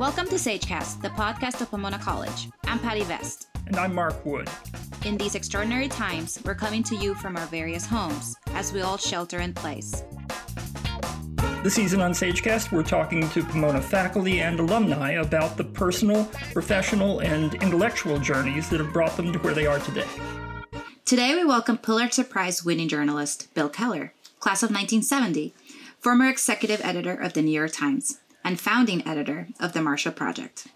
Welcome to Sagecast, the podcast of Pomona College. I'm Patty Vest. And I'm Mark Wood. In these extraordinary times, we're coming to you from our various homes as we all shelter in place. This season on Sagecast, we're talking to Pomona faculty and alumni about the personal, professional, and intellectual journeys that have brought them to where they are today. Today, we welcome Pulitzer Prize winning journalist Bill Keller, class of 1970, former executive editor of the New York Times and founding editor of the Marshall Project.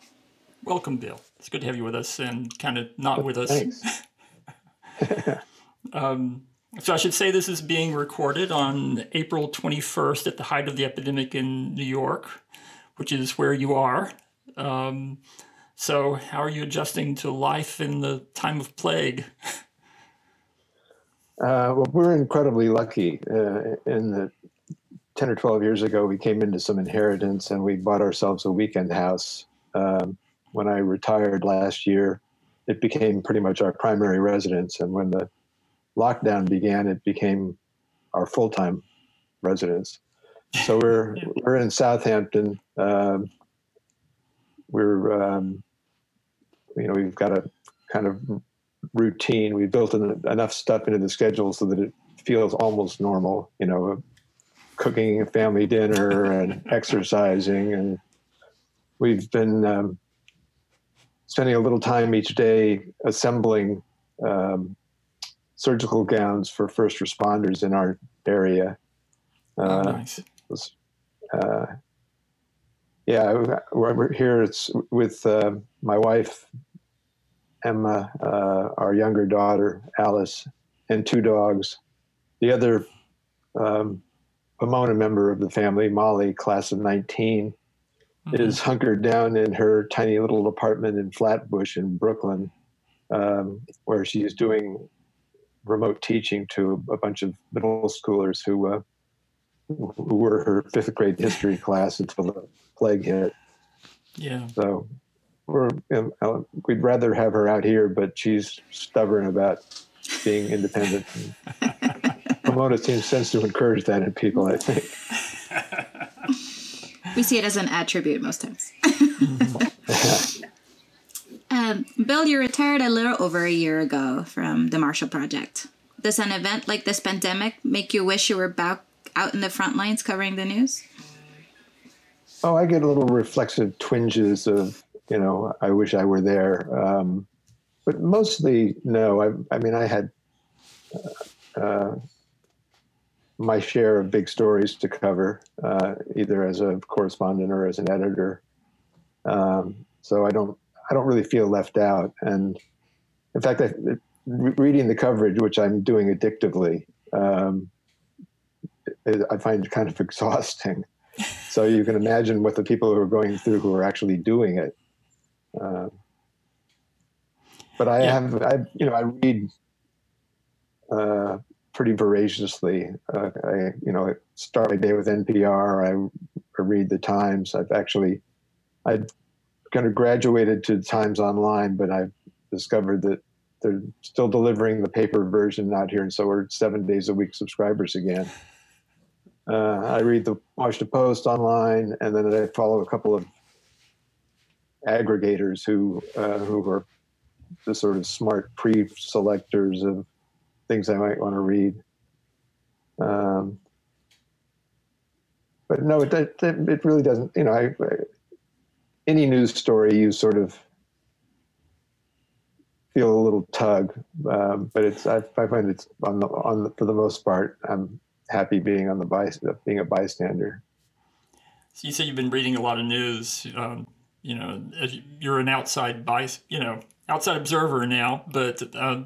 Welcome, Bill. It's good to have you with us and kind of not with us. um, so I should say this is being recorded on April 21st at the height of the epidemic in New York, which is where you are. Um, so, how are you adjusting to life in the time of plague? Uh, well, we're incredibly lucky uh, in that 10 or 12 years ago, we came into some inheritance and we bought ourselves a weekend house. Um, when I retired last year, it became pretty much our primary residence. And when the lockdown began, it became our full time residence. So we're, we're in Southampton. Um, we're, um, you know, we've got a kind of routine. We've built enough stuff into the schedule so that it feels almost normal. You know, cooking a family dinner and exercising, and we've been um, spending a little time each day assembling um, surgical gowns for first responders in our area. Uh, oh, nice. Was, uh, yeah, we're here. It's with uh, my wife, Emma, uh, our younger daughter, Alice, and two dogs. The other um, Pomona member of the family, Molly, class of 19, mm-hmm. is hunkered down in her tiny little apartment in Flatbush in Brooklyn, um, where she's doing remote teaching to a bunch of middle schoolers who, uh, who were her fifth grade history class until the plague hit. Yeah. So we're, you know, we'd rather have her out here, but she's stubborn about being independent. Pomona seems sense to encourage that in people, I think. we see it as an attribute most times. um, Bill, you retired a little over a year ago from the Marshall Project. Does an event like this pandemic make you wish you were back out in the front lines covering the news? Oh, I get a little reflexive twinges of, you know, I wish I were there. Um, but mostly, no. I, I mean, I had uh, uh, my share of big stories to cover, uh, either as a correspondent or as an editor. Um, so I don't I don't really feel left out. And in fact, I, reading the coverage, which I'm doing addictively, um, I find kind of exhausting. so you can imagine what the people who are going through who are actually doing it. Uh, but I yeah. have, I you know, I read uh, pretty voraciously. Uh, I, you know, start my day with NPR. I, I read the Times. I've actually, I kind of graduated to Times Online, but I've discovered that they're still delivering the paper version out here, and so we're seven days a week subscribers again. Uh, I read the Washington Post online, and then I follow a couple of aggregators who uh, who are the sort of smart pre-selectors of things I might want to read. Um, but no, it, it, it really doesn't. You know, I, any news story you sort of feel a little tug, um, but it's I, I, find it's on the on the, for the most part I'm happy being on the by, being a bystander. So you say you've been reading a lot of news. Um, you know, you're an outside bias. You know, outside observer now, but uh,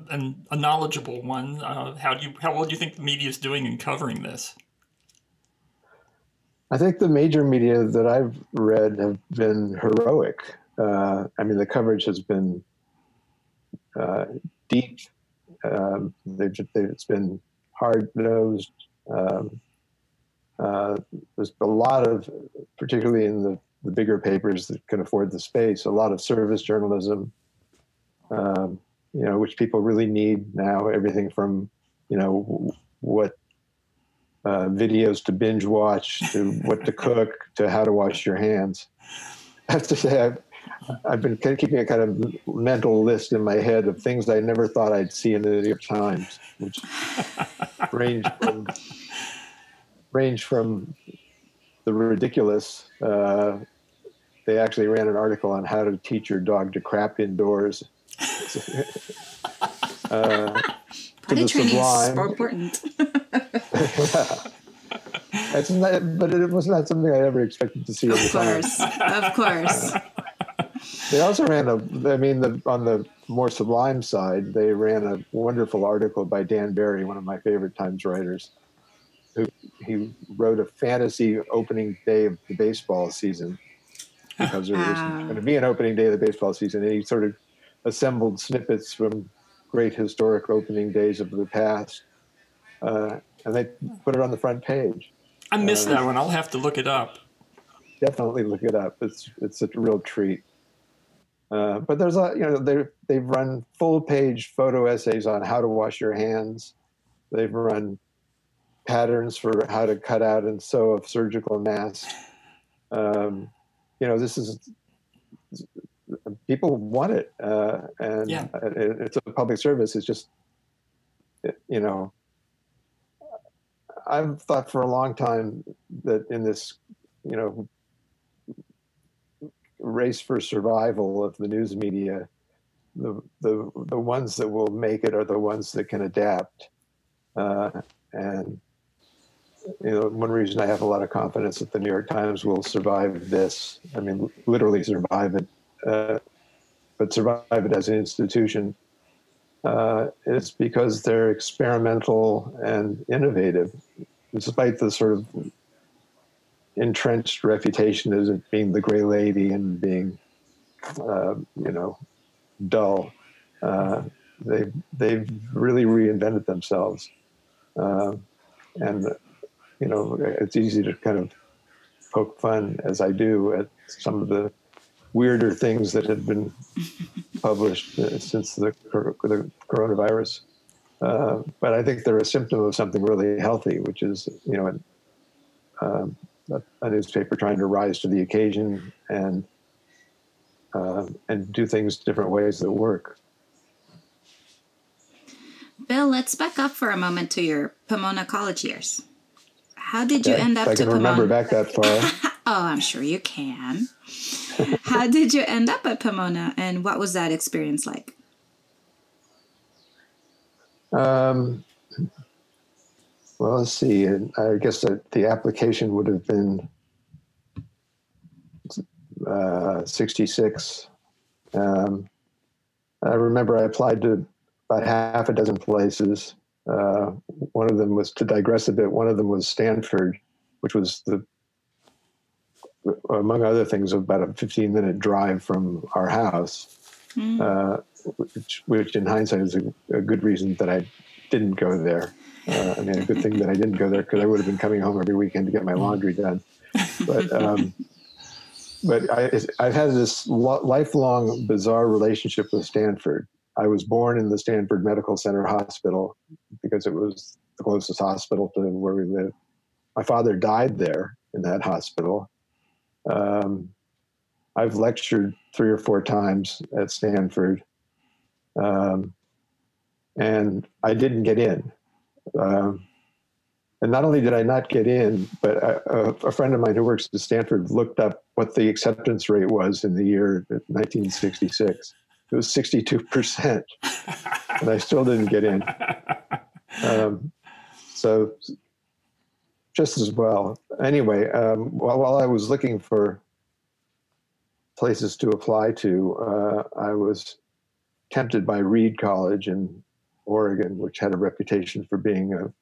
a knowledgeable one. Uh, how do you how well do you think the media is doing in covering this? I think the major media that I've read have been heroic. Uh, I mean, the coverage has been uh, deep. Um, they've, they've, it's been hard nosed. Um, uh, there's a lot of, particularly in the, the bigger papers that can afford the space, a lot of service journalism, um, you know, which people really need now. Everything from, you know, what uh, videos to binge watch to what to cook to how to wash your hands. I have to say, I've, I've been keeping a kind of mental list in my head of things I never thought I'd see in the New York Times, which range from range from the ridiculous. Uh, they actually ran an article on how to teach your dog to crap indoors. Uh, Potty training is more important. It's not, but it was not something I ever expected to see. Of course, of course. They also ran a. I mean, the on the more sublime side, they ran a wonderful article by Dan Barry, one of my favorite Times writers, who he wrote a fantasy opening day of the baseball season because there was going to be an opening day of the baseball season, and he sort of assembled snippets from great historic opening days of the past, uh, and they put it on the front page. I missed uh, that one. I'll have to look it up. Definitely look it up. It's it's a real treat. Uh, but there's a you know they they've run full page photo essays on how to wash your hands. They've run patterns for how to cut out and sew a surgical mask. Um, you know this is people want it, uh, and yeah. it, it's a public service. It's just you know I've thought for a long time that in this, you know, race for survival of the news media, the the the ones that will make it are the ones that can adapt, uh, and you know, one reason I have a lot of confidence that the New York Times will survive this. I mean, literally survive it, uh, but survive it as an institution. Uh, is because they're experimental and innovative despite the sort of entrenched reputation as being the gray lady and being, uh, you know, dull. Uh, they've they've really reinvented themselves, uh, and you know it's easy to kind of poke fun as I do at some of the weirder things that have been published uh, since the, the coronavirus. Uh, but I think they're a symptom of something really healthy, which is, you know, um, a, a, newspaper trying to rise to the occasion and uh, and do things different ways that work. Bill, let's back up for a moment to your Pomona college years. How did you okay. end up? I can to remember Pomona? back that far. oh, I'm sure you can. How did you end up at Pomona, and what was that experience like? Um, well, let's see. I guess that the application would have been uh, 66. Um, I remember I applied to about half a dozen places. Uh, one of them was to digress a bit. One of them was Stanford, which was the, among other things, about a 15 minute drive from our house. Mm. Uh, which, which in hindsight is a, a, good reason that I didn't go there. Uh, I mean, a good thing that I didn't go there because I would have been coming home every weekend to get my laundry done. But um, but I, I've had this lifelong bizarre relationship with Stanford. I was born in the Stanford Medical Center Hospital because it was the closest hospital to where we live. My father died there in that hospital. Um, I've lectured three or four times at Stanford. Um, and I didn't get in. Um, and not only did I not get in, but a, a, friend of mine who works at Stanford looked up what the acceptance rate was in the year 1966. It was 62%. and I still didn't get in. Um, so, just as well. Anyway, um, while, while I was looking for places to apply to, uh, I was tempted by Reed College in Oregon, which had a reputation for being a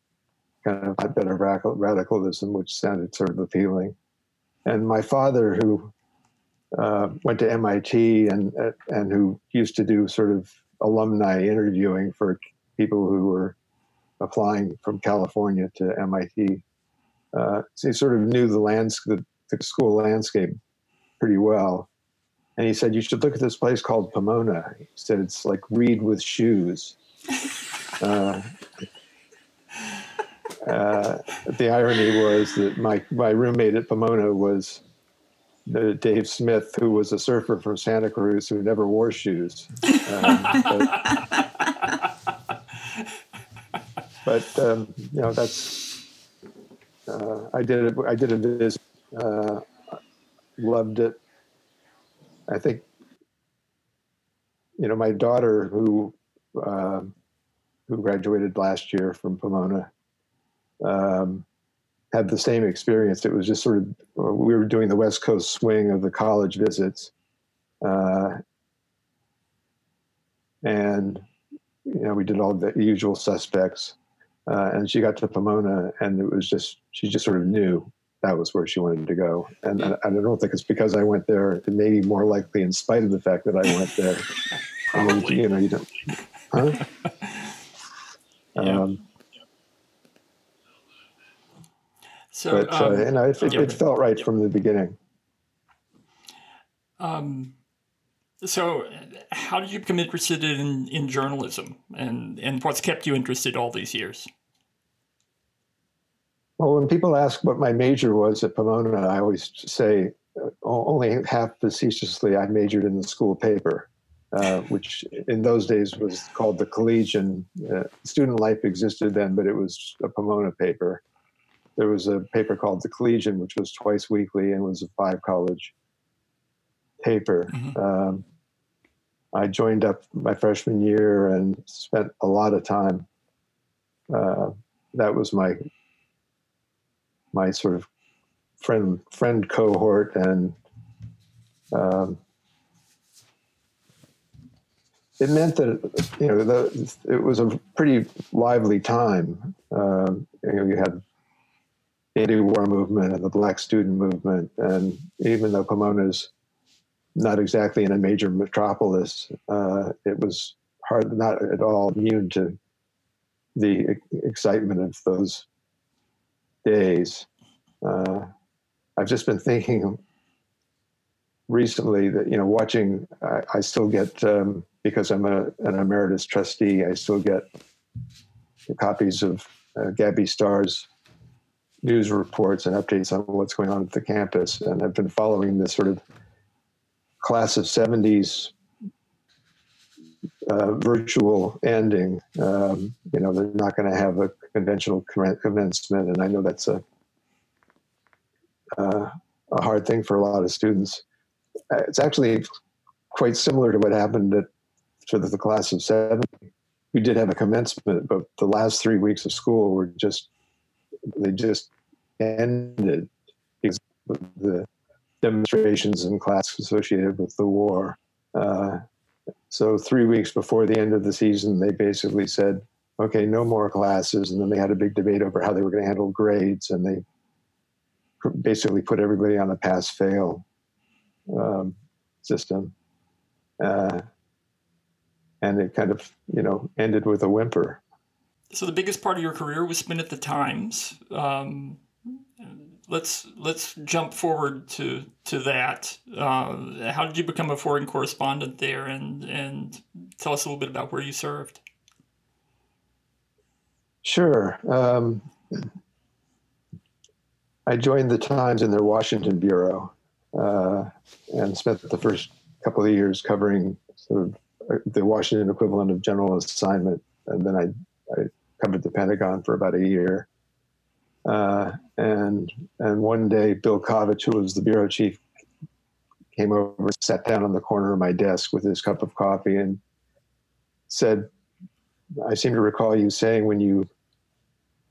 kind of hotbed of radicalism, which sounded sort of appealing. And my father, who uh, went to MIT and and who used to do sort of alumni interviewing for people who were applying from California to MIT, uh, so he sort of knew the landscape, the school landscape, pretty well and he said you should look at this place called Pomona. He said it's like Reed with shoes. Uh, uh, the irony was that my my roommate at Pomona was uh, Dave Smith, who was a surfer from Santa Cruz who never wore shoes. Um, but, but um, you know that's uh, I did it. I did a visit. Uh, loved it. I think you know my daughter who uh, who graduated last year from Pomona um, had the same experience. It was just sort of we were doing the West Coast swing of the college visits, uh, and you know we did all the usual suspects. Uh, and she got to Pomona, and it was just she just sort of knew that was where she wanted to go. And, and I don't think it's because I went there. It may be more likely, in spite of the fact that I went there. I mean, you know, you don't. Huh? Yeah. Um, So, but uh, um, you know, it, it, yeah. it felt right from the beginning. um, so how did you become interested in, in journalism and, and what's kept you interested all these years? Well, when people ask what my major was at Pomona, I always say, uh, only half facetiously, I majored in the school paper, uh, which in those days was called the Collegian. Uh, student life existed then, but it was a Pomona paper. There was a paper called the Collegian, which was twice weekly and was a five college paper. Mhm. Um, I joined up my freshman year and spent a lot of time. Uh, that was my my sort of friend friend cohort and um, it meant that you know the, it was a pretty lively time. Um, you know, you had the anti-war movement and the Black student movement, and even though Pomona's not exactly in a major metropolis, uh, it was hard not at all immune to the excitement of those days. Uh, I've just been thinking recently that you know, watching. I, I still get um, because I'm a, an emeritus trustee. I still get copies of uh, Gabby Starr's news reports and updates on what's going on at the campus, and I've been following this sort of class of '70s uh, virtual ending. Um, you know, they're not going to have a conventional commencement, and I know that's a uh, a hard thing for a lot of students. Uh, It's actually quite similar to what happened at the, class of '70. We did have a commencement, but the last three weeks of school were just they just ended because the demonstrations in class associated with the war. Uh, so three weeks before the end of the season, they basically said, "Okay, no more classes." And then they had a big debate over how they were going to handle grades, and they basically put everybody on a pass-fail um, system. Uh, and it kind of, you know, ended with a whimper. So the biggest part of your career was spent at the Times. Um, let's let's jump forward to to that. Uh, how did you become a foreign correspondent there, and and tell us a little bit about where you served? Sure. Um, I joined the Times in their Washington bureau uh, and spent the first couple of years covering sort of uh, the Washington equivalent of general assignment, and then I, I covered the Pentagon for about a year. Uh, and and one day, Bill Kovach, who was the bureau chief, came over, sat down on the corner of my desk with his cup of coffee, and said, "I seem to recall you saying when you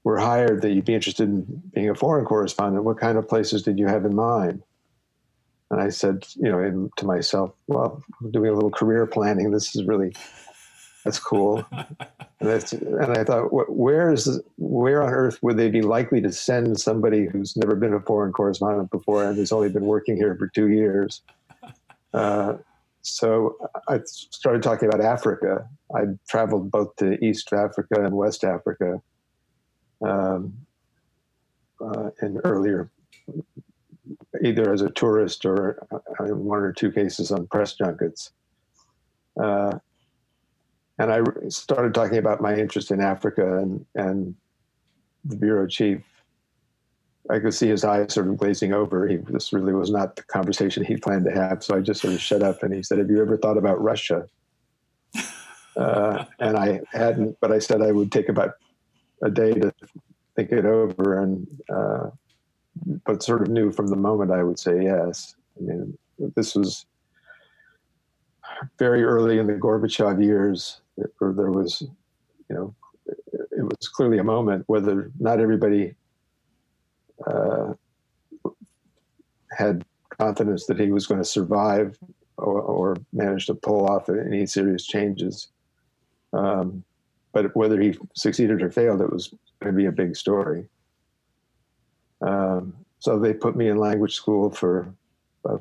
were hired that you'd be interested in being a foreign correspondent. What kind of places did you have in mind?" And I said, you know, in, to myself, "Well, doing a little career planning. This is really that's cool." And, that's, and I thought, where is where on earth would they be likely to send somebody who's never been a foreign correspondent before and who's only been working here for two years? Uh, so I started talking about Africa. I'd traveled both to East Africa and West Africa um, uh, in earlier, either as a tourist or uh, in one or two cases on press junkets. Uh, and I started talking about my interest in Africa, and and the bureau chief I could see his eyes sort of glazing over. He this really was not the conversation he planned to have. So I just sort of shut up, and he said, "Have you ever thought about Russia?" Uh, and I hadn't, but I said I would take about a day to think it over, and uh, but sort of knew from the moment I would say yes. I mean, this was very early in the Gorbachev years, where there was, you know, it was clearly a moment whether not everybody uh, had confidence that he was going to survive or, or, manage to pull off any serious changes. Um, but whether he succeeded or failed, it was going to be a big story. Um, so they put me in language school for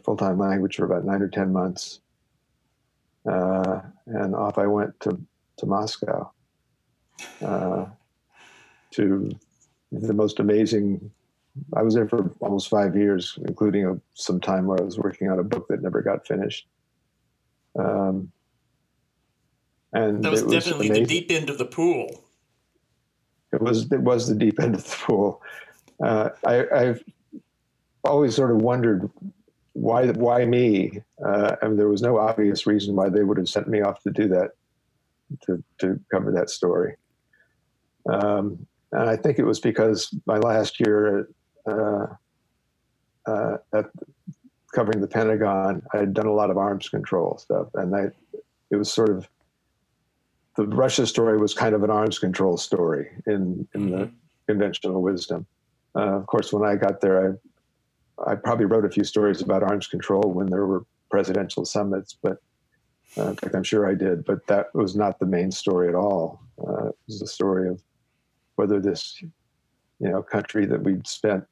full time language for about nine or 10 months. Uh, and off I went to, to Moscow uh, to the most amazing. I was there for almost five years, including a, some time where I was working on a book that never got finished. Um, and that was, was definitely amazing. the deep end of the pool. It was it was the deep end of the pool. Uh, I, I've always sort of wondered why why me? Uh, mean, there was no obvious reason why they would have sent me off to do that, to to cover that story. Um, and I think it was because my last year uh, uh, at covering the Pentagon, I had done a lot of arms control stuff, and I, it was sort of the Russia story was kind of an arms control story in in the mm-hmm. conventional wisdom. Uh, of course, when I got there, I I probably wrote a few stories about arms control when there were presidential summits, but uh, in fact, I'm sure I did. But that was not the main story at all. Uh, it was the story of whether this, you know, country that we'd spent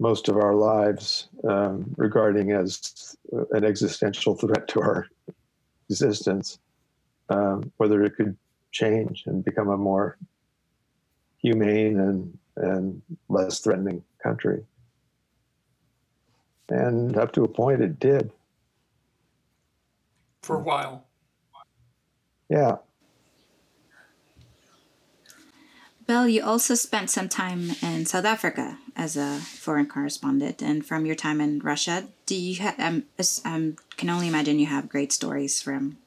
most of our lives um, regarding as an existential threat to our existence, um, whether it could change and become a more humane and, and less threatening country. And up to a point, it did. For a while. Yeah. Bill, you also spent some time in South Africa as a foreign correspondent, and from your time in Russia, do you have? Um, um, can only imagine you have great stories from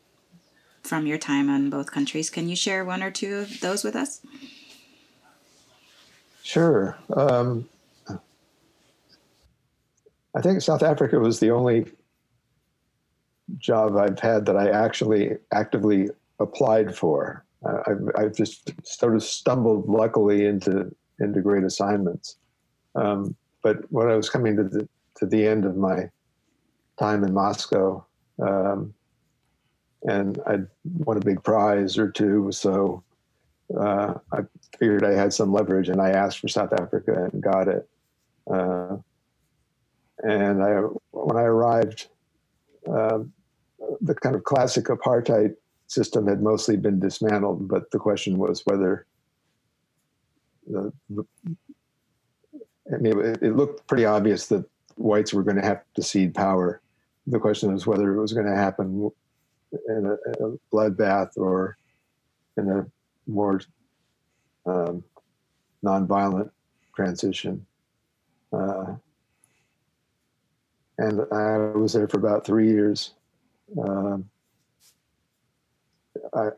from your time in both countries. Can you share one or two of those with us? Sure. Um, I think South Africa was the only job I've had that I actually actively applied for. I've, I've just sort of stumbled luckily into into great assignments. Um, but when I was coming to the to the end of my time in Moscow, um, and I'd won a big prize or two, so uh, I figured I had some leverage, and I asked for South Africa and got it. Uh, and I, when I arrived, uh, the kind of classic apartheid system had mostly been dismantled, but the question was whether the, the I mean, it, it, looked pretty obvious that whites were going to have to cede power. The question was whether it was going to happen in a, a bloodbath or in a more um, nonviolent transition. Uh, and I was there for about three years. Um, I,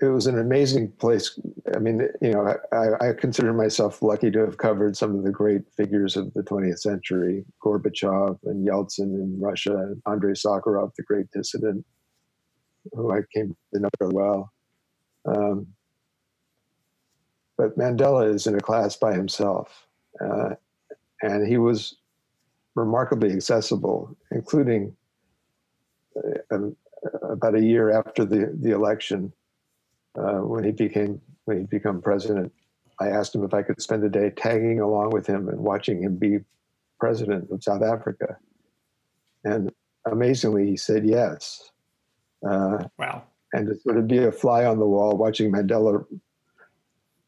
it was an amazing place. I mean, you know, I, I, consider myself lucky to have covered some of the great figures of the 20th century: Gorbachev and Yeltsin in Russia, and Andrei Sakharov, the great dissident, who I came to know very well. Um, but Mandela is in a class by himself, uh, and he was remarkably accessible, including. Uh, about a year after the, the election, uh, when he became when he become president, I asked him if I could spend a day tagging along with him and watching him be president of South Africa. And amazingly, he said yes. Uh, wow! And to sort of be a fly on the wall watching Mandela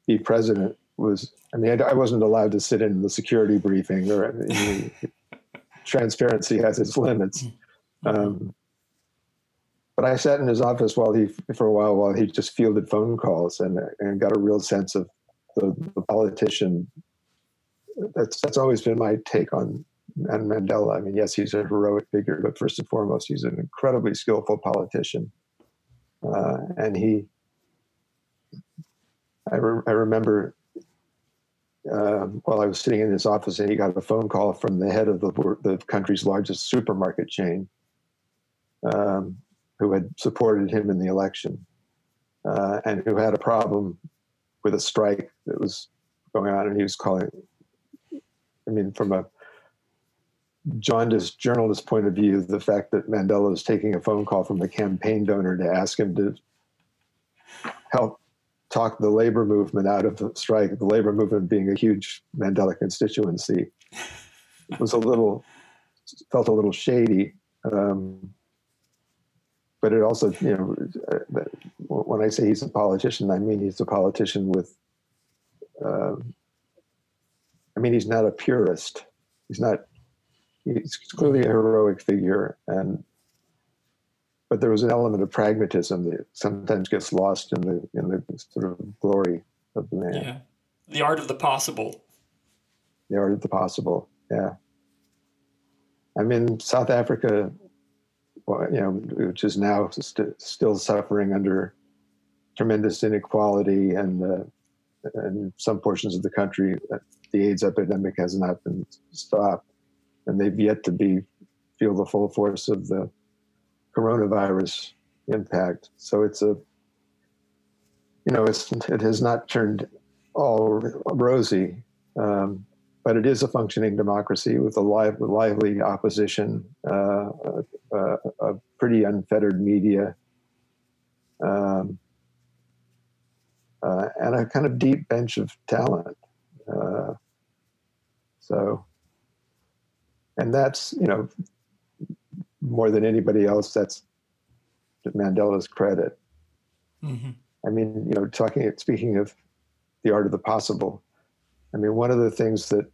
be president was. I mean, I, I wasn't allowed to sit in the security briefing, or I mean, transparency has its limits. Um, but I sat in his office while he, for a while, while he just fielded phone calls and, and got a real sense of the, the politician that's that's always been my take on on Mandela. I mean, yes, he's a heroic figure, but first and foremost, he's an incredibly skillful politician, uh, and he. I, re- I remember uh, while I was sitting in his office, and he got a phone call from the head of the, the country's largest supermarket chain, um, who had supported him in the election, uh, and who had a problem with a strike that was going on, and he was calling. I mean, from a jaundiced journalist point of view, the fact that Mandela is taking a phone call from a campaign donor to ask him to help talk the labor movement out of the strike, the labor movement being a huge Mandela constituency, was a little, felt a little shady. Um, but it also, you know, uh, when I say he's a politician, I mean he's a politician with, uh, I mean, he's not a purist. He's not, he's clearly a heroic figure. And but there was an element of pragmatism that sometimes gets lost in the in the sort of glory of the man. Yeah, the art of the possible. The art of the possible. Yeah. I'm in South Africa, you know, which is now st- still suffering under tremendous inequality, and uh, in some portions of the country, uh, the AIDS epidemic has not been stopped, and they've yet to be feel the full force of the coronavirus impact. So it's a, you know, it's it has not turned all rosy, um, but it is a functioning democracy with a live, lively opposition, uh, a, a, pretty unfettered media, um, uh, and a kind of deep bench of talent. Uh, so, and that's you know more than anybody else, that's Mandela's credit. Mm-hmm. I mean, you know, talking, speaking of the art of the possible, I mean, one of the things that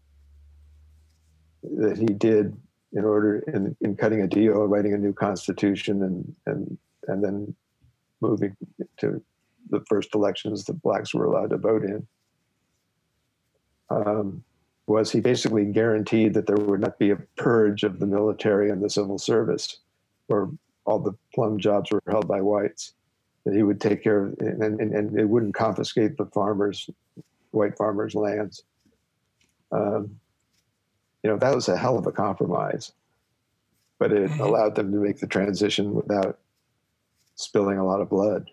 that he did in order in, in cutting a deal, writing a new constitution, and and and then moving to the first elections that blacks were allowed to vote in. Um, was he basically guaranteed that there would not be a purge of the military and the civil service, where all the plum jobs were held by whites. That he would take care of, and, and, and it wouldn't confiscate the farmers, white farmers' lands. Um, you know, that was a hell of a compromise, but it allowed them to make the transition without spilling a lot of blood.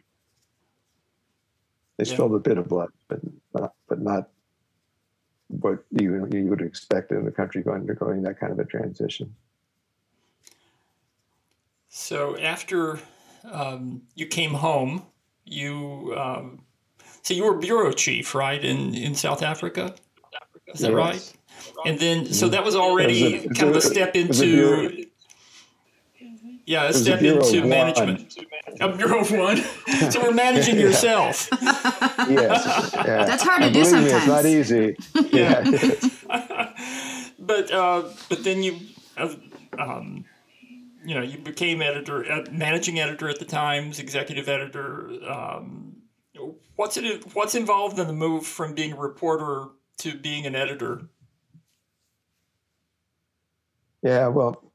They yeah. spilled a bit of blood, but not, but not what you you would expect in a country going undergoing that kind of a transition. So after um, you came home, you um, so you were bureau chief, right, in in South Africa. Is that yes. right? And then, so that was already a, kind of a step into yeah, a step a into management. A bureau of one. so we're managing yourself. yes. Yeah. That's hard to do sometimes. it's not easy. Yeah. but uh, but then you, uh, um, you know, you became editor, uh, managing editor at the Times, executive editor. Um, what's it? What's involved in the move from being a reporter to being an editor? Yeah, well,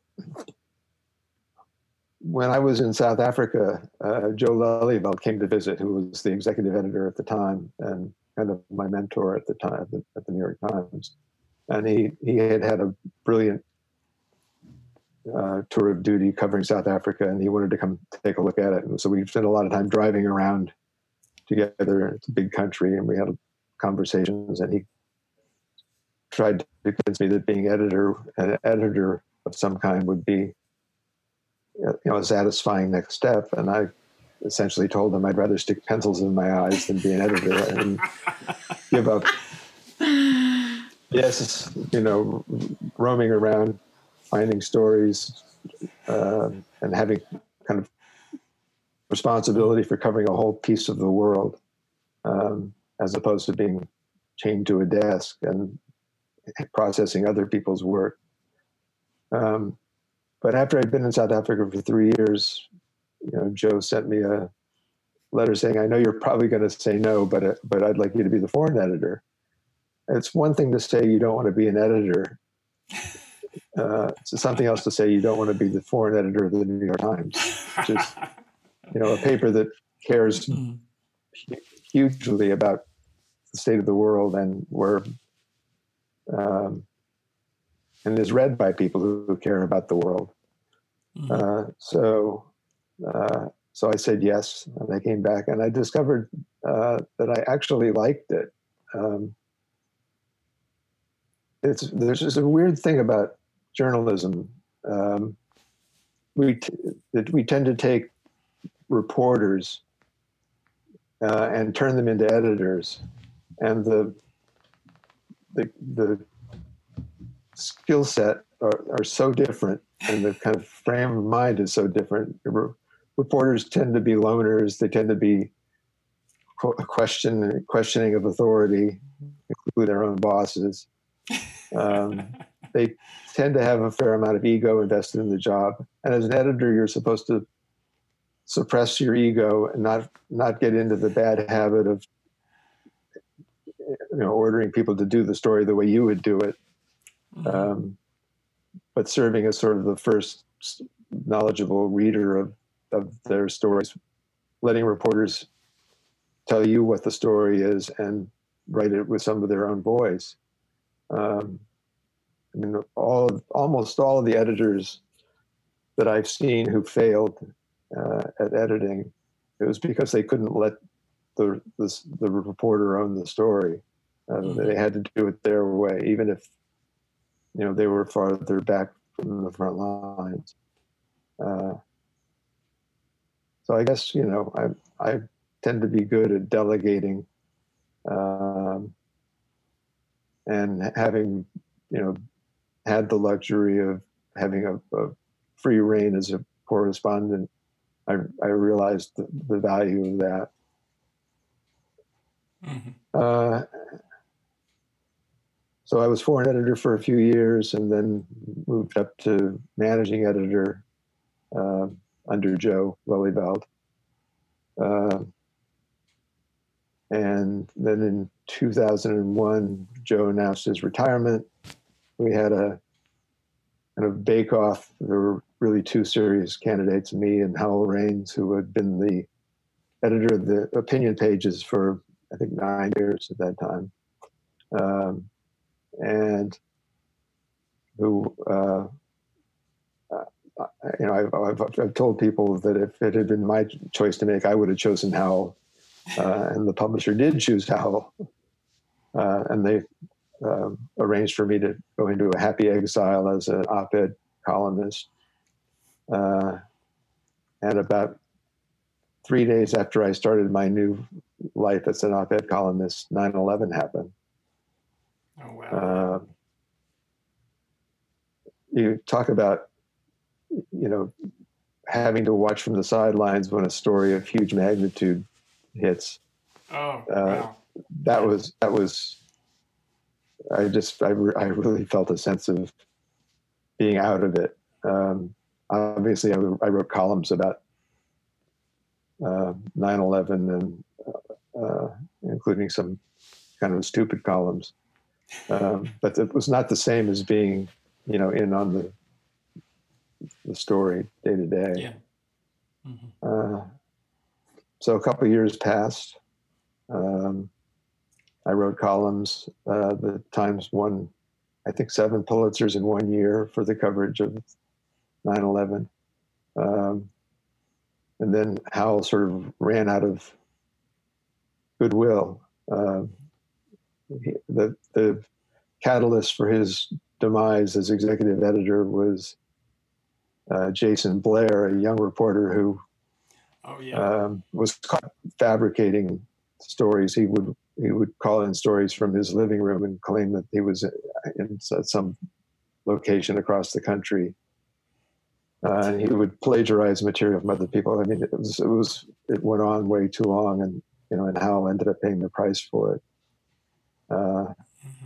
when I was in South Africa, uh, Joe Lelyveld came to visit, who was the executive editor at the time and kind of my mentor at the time at the, at the New York Times. And he, he had had a brilliant uh, tour of duty covering South Africa, and he wanted to come take a look at it. And so we spent a lot of time driving around together. It's a big country, and we had conversations. And he tried to convince me that being editor, an editor of some kind, would be you know, a satisfying next step. And I essentially told him I'd rather stick pencils in my eyes than be an editor and give up. Yes, you know, roaming around, finding stories, uh, and having kind of responsibility for covering a whole piece of the world, um, as opposed to being chained to a desk and processing other people's work. Um, but after I'd been in South Africa for three years, you know, Joe sent me a letter saying, "I know you're probably going to say no, but uh, but I'd like you to be the foreign editor." it's one thing to say you don't want to be an editor. Uh, it's something else to say you don't want to be the foreign editor of the New York Times, which is, you know, a paper that cares mm. hugely about the state of the world and where, um, and is read by people who, care about the world. Mm. Uh, so, uh, so I said yes, and I came back, and I discovered uh, that I actually liked it. Um, it's there's just a weird thing about journalism. Um, we t- that we tend to take reporters uh, and turn them into editors, and the the the skill set are, are so different, and the kind of frame of mind is so different. Reporters tend to be loners. They tend to be question questioning of authority, including their own bosses. Um, they tend to have a fair amount of ego invested in the job, and as an editor, you're supposed to suppress your ego and not not get into the bad habit of you know ordering people to do the story the way you would do it, mm-hmm. um, but serving as sort of the first knowledgeable reader of of their stories, letting reporters tell you what the story is and write it with some of their own voice. Um, I mean, all of, almost all of the editors that I've seen who failed uh, at editing, it was because they couldn't let the the, the reporter own the story. Uh, mm-hmm. They had to do it their way, even if you know they were farther back from the front lines. Uh, so I guess you know I I tend to be good at delegating um, and having you know had the luxury of having a, a free reign as a correspondent i, I realized the, the value of that mm-hmm. uh, so i was foreign editor for a few years and then moved up to managing editor uh, under joe Lelyveld. Uh, and then in 2001, Joe announced his retirement. We had a kind of bake off. There were really two serious candidates, me and Howell Raines, who had been the editor of the opinion pages for, I think, nine years at that time. Um, and who, uh, uh, you know, I've, I've, I've, told people that if it had been my choice to make, I would have chosen Howell uh, and the publisher did choose Howell, uh, and they um, arranged for me to go into a happy exile as an op-ed columnist. Uh, and about three days after I started my new life as an op-ed columnist, 9/11 happened. Oh wow! Um, you talk about, you know, having to watch from the sidelines when a story of huge magnitude hits. Oh, uh, wow. That was that was. I just I, re- I really felt a sense of being out of it. Um, obviously, I, I, wrote columns about uh, 9/11 and uh, uh, including some kind of stupid columns, um, but it was not the same as being, you know, in on the the story day to day. Yeah. Mm-hmm. Uh, so a couple years passed. Um, I wrote columns. Uh, the Times won, I think, seven Pulitzers in one year for the coverage of 9 11. Um, and then Howell sort of ran out of goodwill. Uh, the, the catalyst for his demise as executive editor was uh, Jason Blair, a young reporter who oh, yeah. um, was caught fabricating stories. He would he would call in stories from his living room and claim that he was in some location across the country. Uh, and he would plagiarize material from other people. I mean, it was it was it went on way too long, and you know, and Howell ended up paying the price for it. Uh, mm-hmm.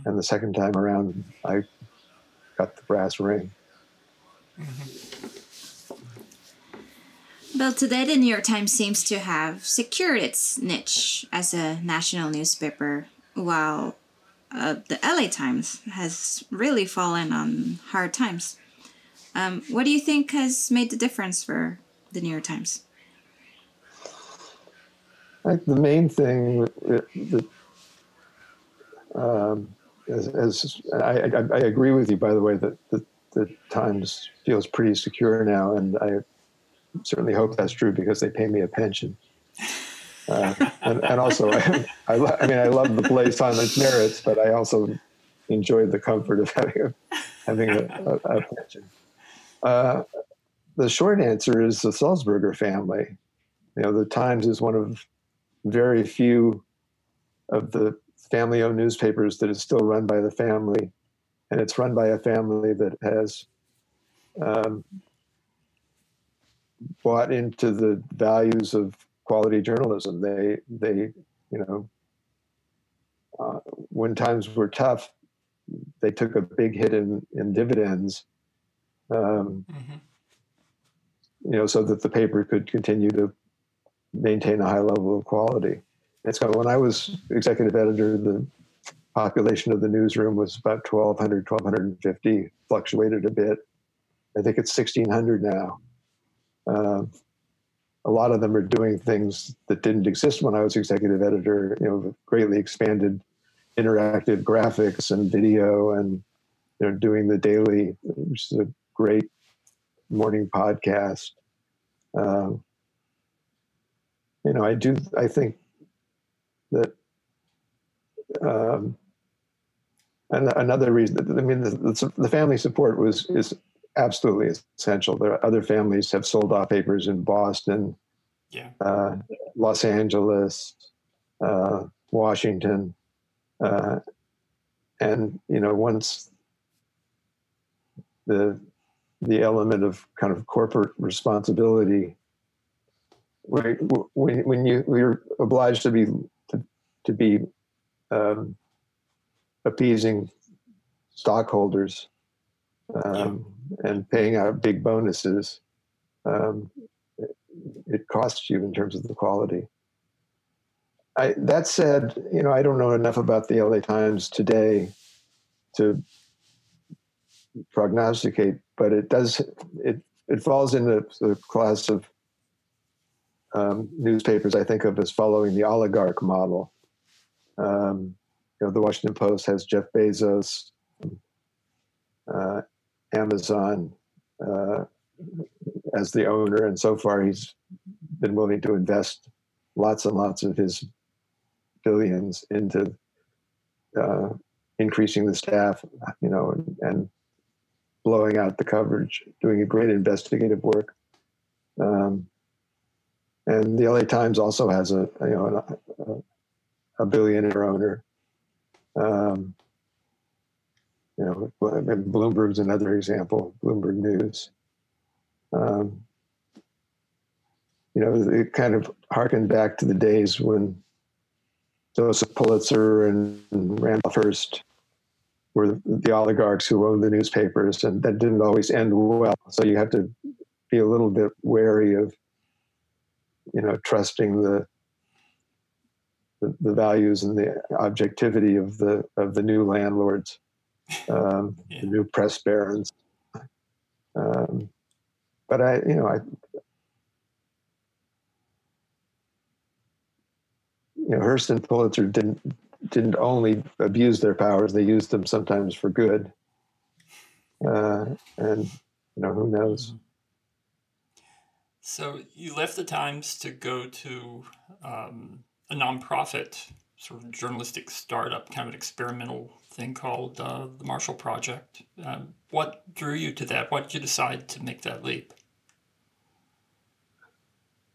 And the second time around, I got the brass ring. Mm-hmm. Well, today the New York Times seems to have secured its niche as a national newspaper, while uh, the LA Times has really fallen on hard times. Um, what do you think has made the difference for the New York Times? I think the main thing that, um, as, as I, I, I, agree with you, by the way, that the, Times feels pretty secure now, and I certainly hope that's true because they pay me a pension. Uh, and, and, also, I, I, I, mean, I love the place on its merits, but I also enjoyed the comfort of having a, having a, a, a pension. Uh, the short answer is the Sulzberger family. You know, the Times is one of very few of the family-owned newspapers that is still run by the family, and it's run by a family that has um, bought into the values of quality journalism. They they you know uh, when times were tough, they took a big hit in in dividends. Um, mm-hmm. You know, so that the paper could continue to maintain a high level of quality. And when I was executive editor, the population of the newsroom was about 1,200, 1,250, fluctuated a bit. I think it's 1,600 now. Uh, a lot of them are doing things that didn't exist when I was executive editor, you know, greatly expanded interactive graphics and video and you know, doing the daily, which is a great morning podcast. Um, you know, I do. I think that um, and another reason. I mean, the, the, family support was is absolutely essential. There are other families have sold off papers in Boston, yeah, uh, Los Angeles, uh, Washington, uh, and you know once the the element of kind of corporate responsibility when, when you we're obliged to be to, be um, appeasing stockholders um, and paying out big bonuses, um, it, it, costs you in terms of the quality. I, that said, you know, I don't know enough about the LA Times today to prognosticate, but it does it it falls in the, the class of um, newspapers I think of as following the oligarch model. Um, you know, the Washington Post has Jeff Bezos, uh, Amazon uh, as the owner, and so far he's been willing to invest lots and lots of his billions into uh, increasing the staff, you know, and, and, blowing out the coverage, doing a great investigative work. Um, and the LA Times also has a you know a, billionaire owner. Um, you know, Bloomberg's another example. Bloomberg News. Um, you know, it kind of harkened back to the days when Joseph Pulitzer and Randolph Hearst were the oligarchs who owned the newspapers, and that didn't always end well. So you have to be a little bit wary of you know, trusting the, the, the values and the objectivity of the of the new landlords, um, yeah. the new press barons. Um, but I, you know, I, you know, Hearst and Pulitzer didn't didn't only abuse their powers; they used them sometimes for good. Uh, and you know, who knows? Mm-hmm. So you left the Times to go to um, a nonprofit sort of journalistic startup, kind of an experimental thing called uh, the Marshall Project. Um, what drew you to that? What did you decide to make that leap?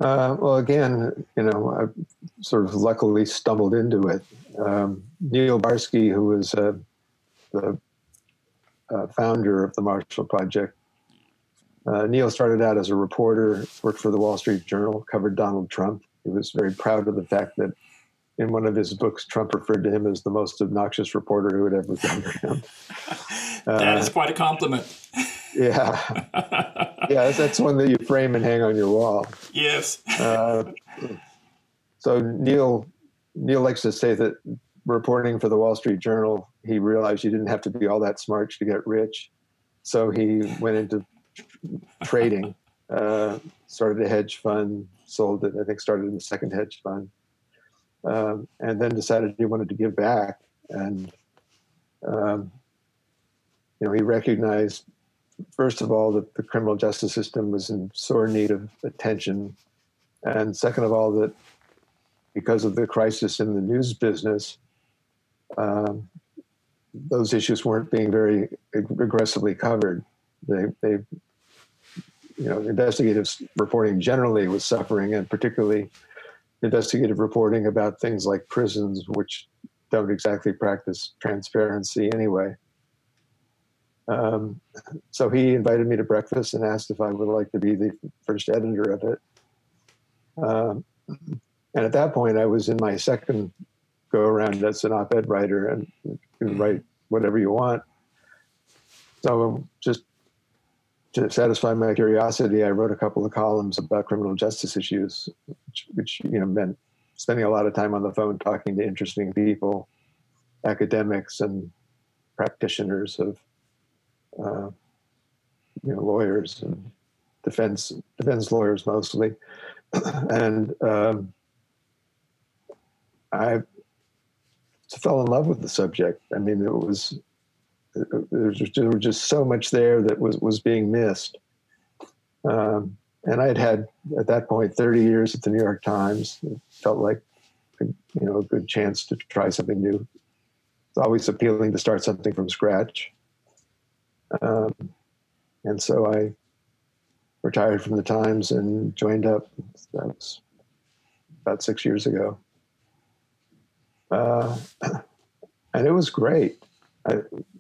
Uh, well, again, you know, I sort of luckily stumbled into it. Um, Neil Barsky, who was uh, the uh, founder of the Marshall Project, uh, Neil started out as a reporter, worked for the Wall Street Journal, covered Donald Trump. He was very proud of the fact that in one of his books, Trump referred to him as the most obnoxious reporter who had ever covered him. that uh, is quite a compliment. yeah. Yeah, that's one that you frame and hang on your wall. Yes. Uh, so Neil Neil likes to say that reporting for the Wall Street Journal, he realized you didn't have to be all that smart to get rich. So he went into trading, uh, started a hedge fund, sold it, I think started in the second hedge fund, um, and then decided he wanted to give back. And, um, you know, he recognized, first of all, that the criminal justice system was in sore need of attention. And second of all, that because of the crisis in the news business, um, those issues weren't being very aggressively covered. They, they, you know, investigative reporting generally was suffering, and particularly investigative reporting about things like prisons, which don't exactly practice transparency anyway. Um, so he invited me to breakfast and asked if I would like to be the first editor of it. Um, and at that point, I was in my second go around as an op-ed writer and write whatever you want. So just to satisfy my curiosity, I wrote a couple of columns about criminal justice issues, which, which you know meant spending a lot of time on the phone talking to interesting people, academics and practitioners of uh, you know lawyers and defense defense lawyers mostly, and um, I fell in love with the subject. I mean, it was there was just so much there that was was being missed. Um, and I had had at that point 30 years at the New York Times. It felt like you know a good chance to try something new. It's always appealing to start something from scratch. Um, and so I retired from the Times and joined up. That was about six years ago uh, and it was great.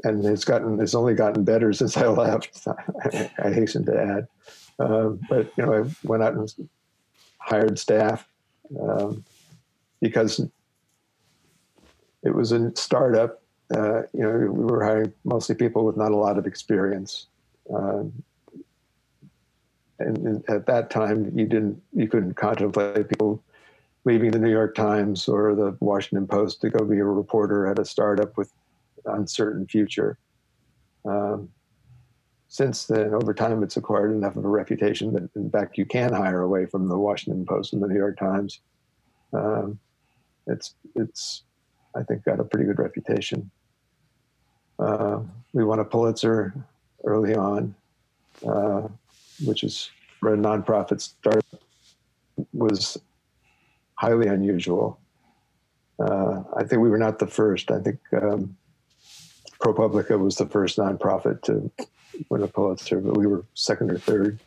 And it's gotten it's only gotten better since I left. I, hasten to add, um, but you know I went out and hired staff um, because it was a startup. Uh, you know, we were hiring mostly people with not a lot of experience. Um, and, and, at that time, you didn't, you couldn't contemplate people leaving the New York Times or the Washington Post to go be a reporter at a startup with uncertain future. Um, since then, over time, it's acquired enough of a reputation that, in fact, you can hire away from the Washington Post and the New York Times. Um, it's it's I think got a pretty good reputation. Uh, we won a Pulitzer early on, uh, which is for a nonprofit startup was highly unusual. Uh, I think we were not the first. I think um, ProPublica was the first nonprofit to win a Pulitzer, but we were second or third.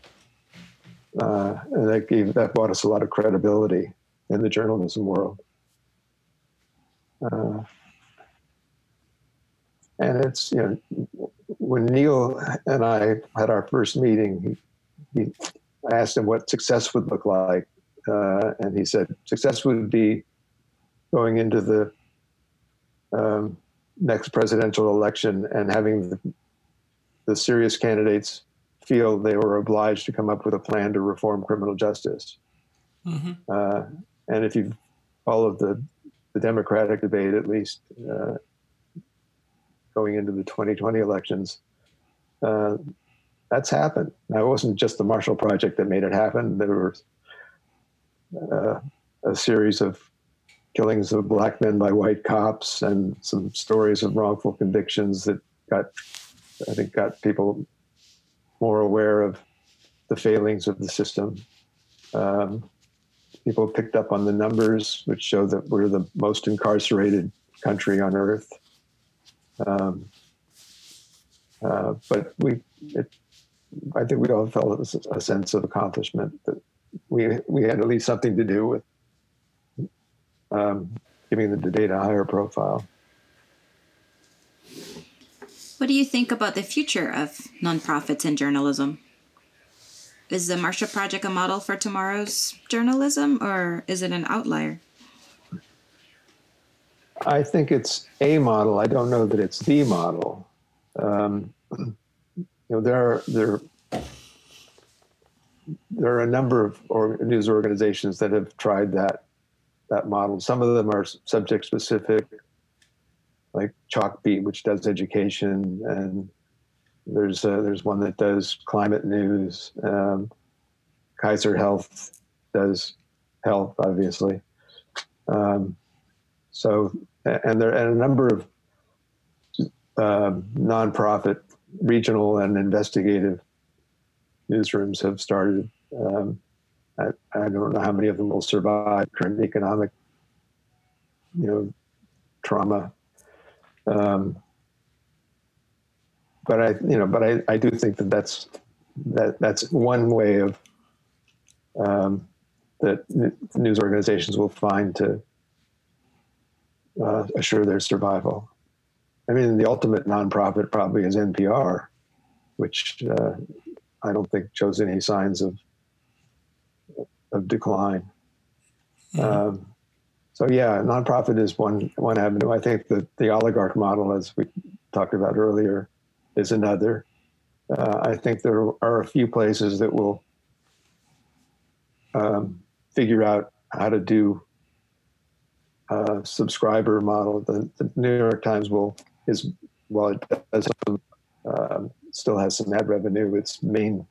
Uh, and that gave that brought us a lot of credibility in the journalism world. Uh, and it's you know when Neil and I had our first meeting, he, he asked him what success would look like, uh, and he said success would be going into the um, next presidential election and having the, the, serious candidates feel they were obliged to come up with a plan to reform criminal justice. Mm-hmm. Uh, and if you followed the, the Democratic debate, at least uh, going into the 2020 elections, uh, that's happened. Now, it wasn't just the Marshall Project that made it happen. There were uh, a series of killings of black men by white cops and some stories of wrongful convictions that got, I think, got people more aware of the failings of the system. Um, people picked up on the numbers, which show that we're the most incarcerated country on earth. Um, uh, but we, it, I think we all felt a sense of accomplishment that we we had at least something to do with um, giving the data a higher profile. What do you think about the future of nonprofits and journalism? Is the Marshall Project a model for tomorrow's journalism, or is it an outlier? I think it's a model. I don't know that it's the model. Um, you know, there are there there are a number of or news organizations that have tried that that model. Some of them are subject specific. like Chalkbeat, which does education, and there's uh, there's one that does climate news. Um, Kaiser Health does health, obviously. Um, so, and there and a number of uh, nonprofit, regional, and investigative newsrooms have started. Um, I, I, don't know how many of them will survive current economic, you know, trauma. Um, but I, you know, but I, I do think that that's that that's one way of um, that news organizations will find to uh, assure their survival. I mean, the ultimate nonprofit probably is NPR, which uh, I don't think shows any signs of of decline. Mm-hmm. Um, so yeah, nonprofit is one one avenue. I think that the oligarch model, as we talked about earlier, is another. Uh, I think there are a few places that will um, figure out how to do a subscriber model. The, the, New York Times will is while it does um, still has some ad revenue, its main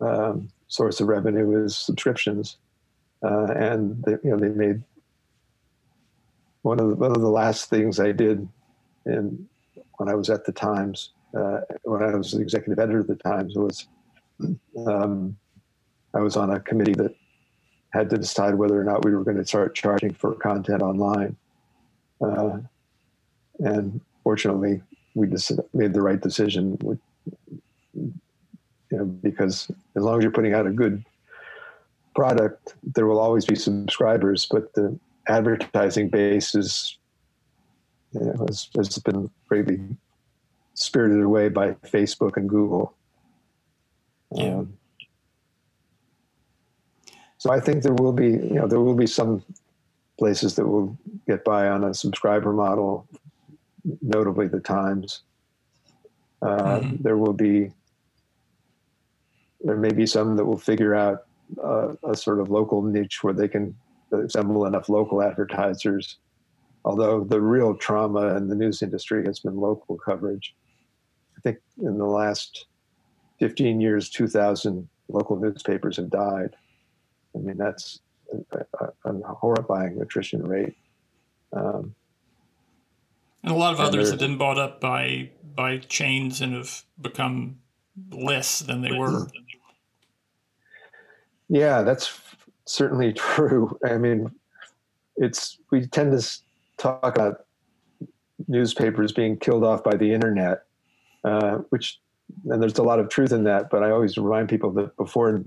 um, source of revenue is subscriptions, uh, and they, you know they made one of the, one of the last things I did in when I was at the Times uh, when I was the executive editor of the Times was um, I was on a committee that had to decide whether or not we were going to start charging for content online. Uh, and fortunately, we just made the right decision. With, you know, because as long as you're putting out a good product, there will always be subscribers, but the advertising base is you know, has, has been greatly spirited away by Facebook and Google. Yeah. Um, so I think there will be, you know, there will be some places that will get by on a subscriber model, notably the Times. Uh, mm-hmm. There will be, there may be some that will figure out uh, a sort of local niche where they can assemble enough local advertisers. Although the real trauma in the news industry has been local coverage. I think in the last 15 years, 2,000 local newspapers have died. I mean, that's a, a, a horrifying attrition rate. Um, and a lot of others have been bought up by by chains and have become less than they were. Yeah, that's certainly true. I mean, it's we tend to talk about newspapers being killed off by the internet, uh, which and there's a lot of truth in that. But I always remind people that before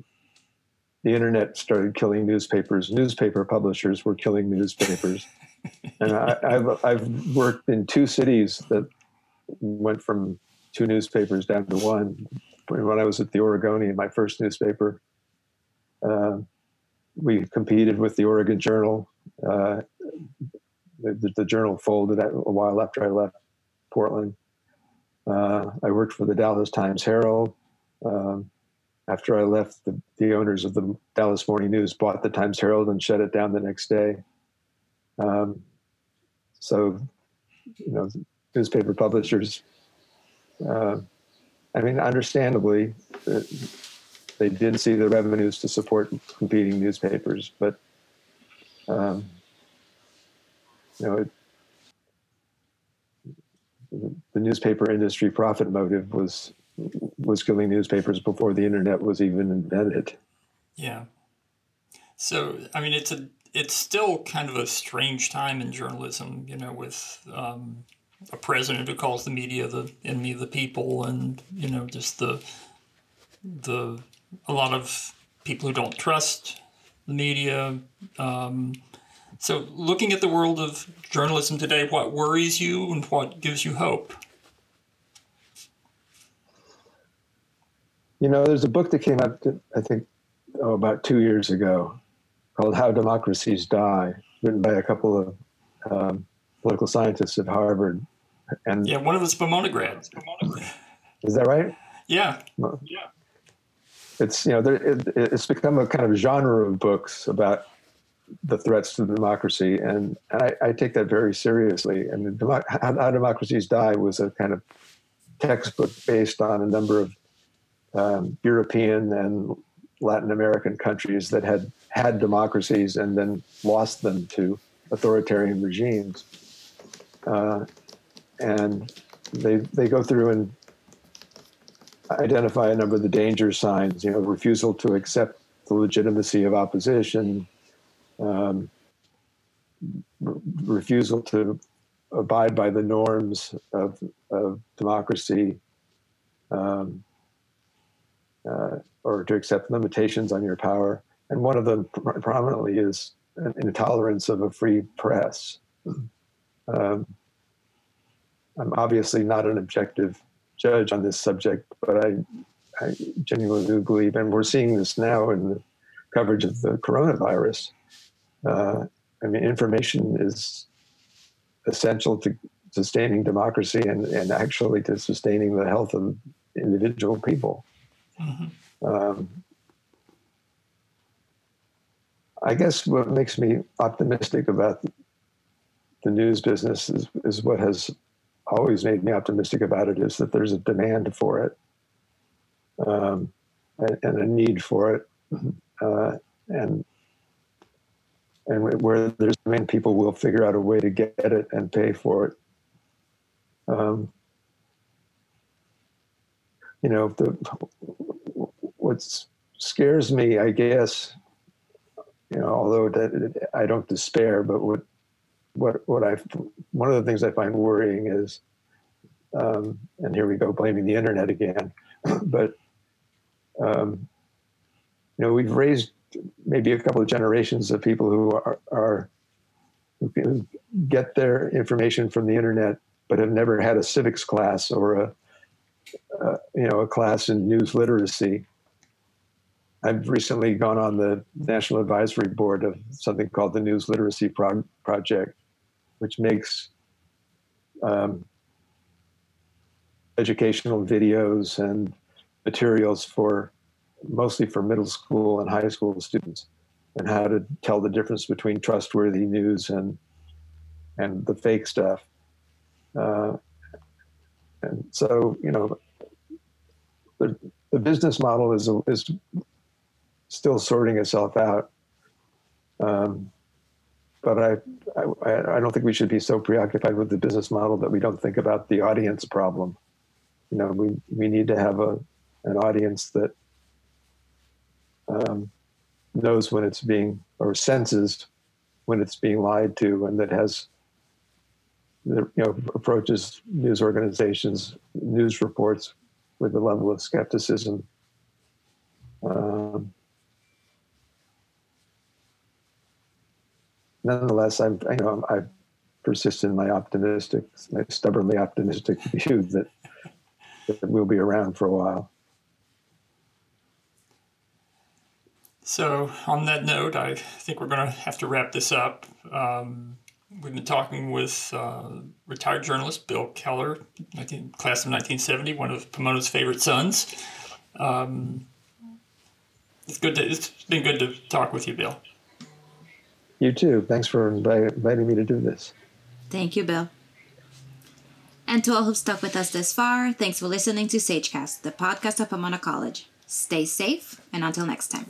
the internet started killing newspapers. Newspaper publishers were killing newspapers. and I, have I've worked in two cities that went from two newspapers down to one. When I was at the Oregonian, my first newspaper, we competed with the Oregon Journal. Uh, the, the, journal folded a while after I left Portland. Uh, I worked for the Dallas Times Herald. Um, after I left, the, the owners of the Dallas Morning News bought the Times Herald and shut it down the next day. Um, so, you know, newspaper publishers, uh, I mean, understandably, uh, they did see the revenues to support competing newspapers, but, um, you know, it, the newspaper industry profit motive was was killing newspapers before the internet was even invented. Yeah. So, I mean, it's a it's still kind of a strange time in journalism, you know, with um, a president who calls the media the enemy of the people, and you know, just the the a lot of people who don't trust the media. Um, so, looking at the world of journalism today, what worries you and what gives you hope? You know, there's a book that came out, I think, oh, about two years ago called How Democracies Die, written by a couple of um, political scientists at Harvard. And yeah, one of us Pomona grads. Is that right? Yeah. Well, yeah. It's you know there, it, it's become a kind of genre of books about the threats to democracy, and, and I, I, take that very seriously. And Demo- how, how, Democracies Die was a kind of textbook based on a number of um, European and Latin American countries that had had democracies and then lost them to authoritarian regimes. Uh, and they they go through and identify a number of the danger signs. You know, refusal to accept the legitimacy of opposition, um, refusal to abide by the norms of, of democracy, um, uh, or to accept limitations on your power. And one of them pr- prominently is an intolerance of a free press. Um, I'm obviously not an objective judge on this subject, but I, I genuinely believe, and we're seeing this now in the coverage of the coronavirus. Uh, I mean, information is essential to sustaining democracy and, and actually to sustaining the health of individual people. Mm-hmm. Um, I guess what makes me optimistic about the news business is, is what has always made me optimistic about it is that there's a demand for it um, and, and, a need for it. Uh, and and where there's demand, people will figure out a way to get it and pay for it. Um, you know, the, what scares me, I guess, you know, although that I don't despair, but what what what I one of the things I find worrying is, um, and here we go blaming the internet again, but um, you know we've raised maybe a couple of generations of people who are, are who get their information from the internet but have never had a civics class or a, a you know a class in news literacy. I've recently gone on the national advisory board of something called the News Literacy Pro- Project, which makes um, educational videos and materials for mostly for middle school and high school students and how to tell the difference between trustworthy news and and the fake stuff. Uh, and so, you know, the, the business model is is still sorting itself out. Um, but I, I, I don't think we should be so preoccupied with the business model that we don't think about the audience problem. You know, we we need to have a an audience that um, knows when it's being or senses when it's being lied to, and that has you know approaches news organizations, news reports with a level of skepticism. Um, nonetheless, I'm, I know I persist in my optimistic, my stubbornly optimistic view that, that we'll be around for a while. So, on that note, I think we're going to have to wrap this up. Um, we've been talking with uh, retired journalist Bill Keller, 19, class of 1970, one of Pomona's favorite sons. Um, it's good. To, it's been good to talk with you, Bill. You too. Thanks for inviting me to do this. Thank you, Bill. And to all who've stuck with us this far, thanks for listening to Sagecast, the podcast of Pomona College. Stay safe, and until next time.